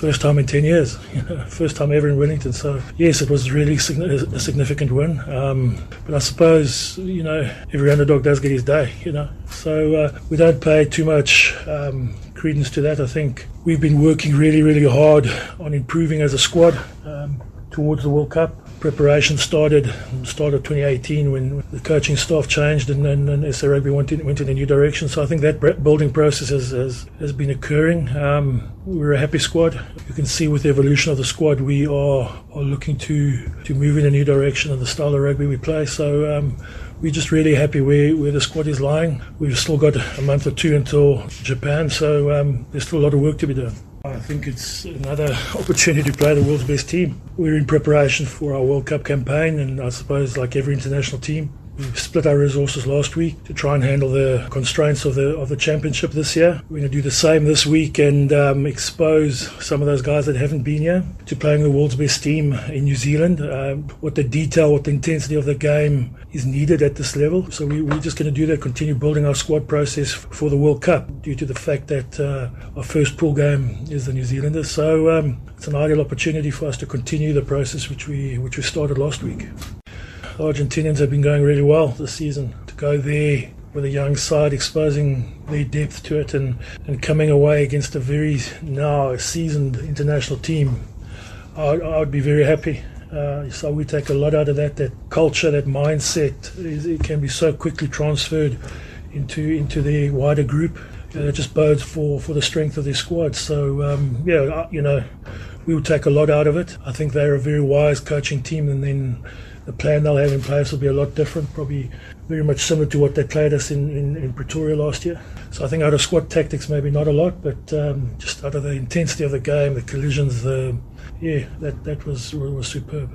first time in 10 years, first time ever in Wellington. So, yes, it was really a significant win. Um, but I suppose, you know, every underdog does get his day, you know. So uh, we don't pay too much um, credence to that. I think we've been working really, really hard on improving as a squad um, towards the World Cup preparation started started 2018 when the coaching staff changed and, and, and SA Rugby went in, went in a new direction. So I think that building process has, has, has been occurring. Um, we're a happy squad. You can see with the evolution of the squad, we are, are looking to, to move in a new direction of the style of rugby we play. So um, we're just really happy where, where the squad is lying. We've still got a month or two until Japan, so um, there's still a lot of work to be done. I think it's another opportunity to play the world's best team. We're in preparation for our World Cup campaign, and I suppose, like every international team, we split our resources last week to try and handle the constraints of the of the championship this year. We're going to do the same this week and um, expose some of those guys that haven't been here to playing the world's best team in New Zealand. Um, what the detail, what the intensity of the game is needed at this level. So we, are just going to do that, continue building our squad process for the World Cup due to the fact that uh, our first pool game is the New Zealanders. So um, it's an ideal opportunity for us to continue the process which we which we started last week. The Argentinians have been going really well this season. To go there with a young side, exposing their depth to it, and, and coming away against a very now seasoned international team, I, I would be very happy. Uh, so we take a lot out of that. That culture, that mindset, is, it can be so quickly transferred into into the wider group. Uh, it just bodes for, for the strength of their squad. So um, yeah, you know, we will take a lot out of it. I think they're a very wise coaching team, and then the plan they'll have in place will be a lot different, probably very much similar to what they played us in, in, in Pretoria last year. So I think out of squad tactics, maybe not a lot, but um, just out of the intensity of the game, the collisions, the yeah, that that was was superb.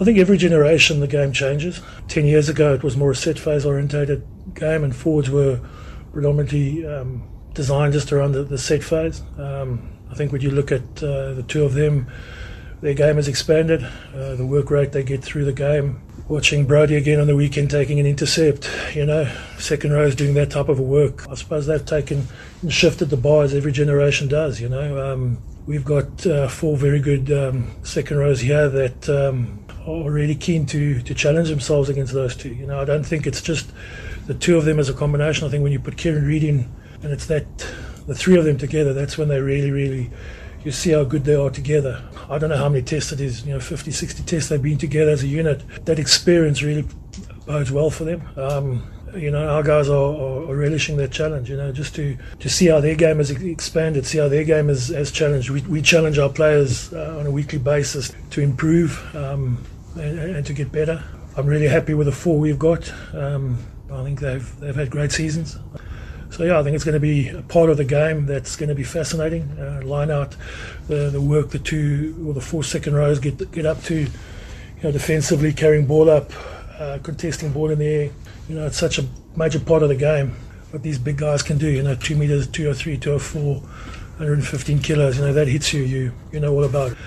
I think every generation the game changes. Ten years ago, it was more a set phase orientated game, and forwards were predominantly um, designed just around the, the set phase. Um, I think when you look at uh, the two of them their game has expanded. Uh, the work rate they get through the game. Watching Brodie again on the weekend taking an intercept, you know, second rows doing that type of work. I suppose they've taken and shifted the bar as every generation does, you know. Um, we've got uh, four very good um, second rows here that um, are really keen to, to challenge themselves against those two. You know, I don't think it's just the two of them as a combination. I think when you put Kieran Read in and it's that the three of them together, that's when they really, really you see how good they are together. I don't know how many tests it is, you know, 50, 60 tests they've been together as a unit. That experience really bodes well for them. Um, you know, our guys are, are, relishing that challenge, you know, just to, to see how their game has expanded, see how their game has, has challenged. We, we challenge our players uh, on a weekly basis to improve um, and, and, to get better. I'm really happy with the four we've got. Um, I think they've, they've had great seasons. So yeah, I think it's going to be a part of the game that's going to be fascinating. Uh, line out the, the work the two or the four second rows get get up to, you know, defensively carrying ball up, uh, contesting ball in the air. You know, it's such a major part of the game. What these big guys can do, you know, two meters, two or three, two or four, 115 kilos. You know, that hits you. You you know all about. It.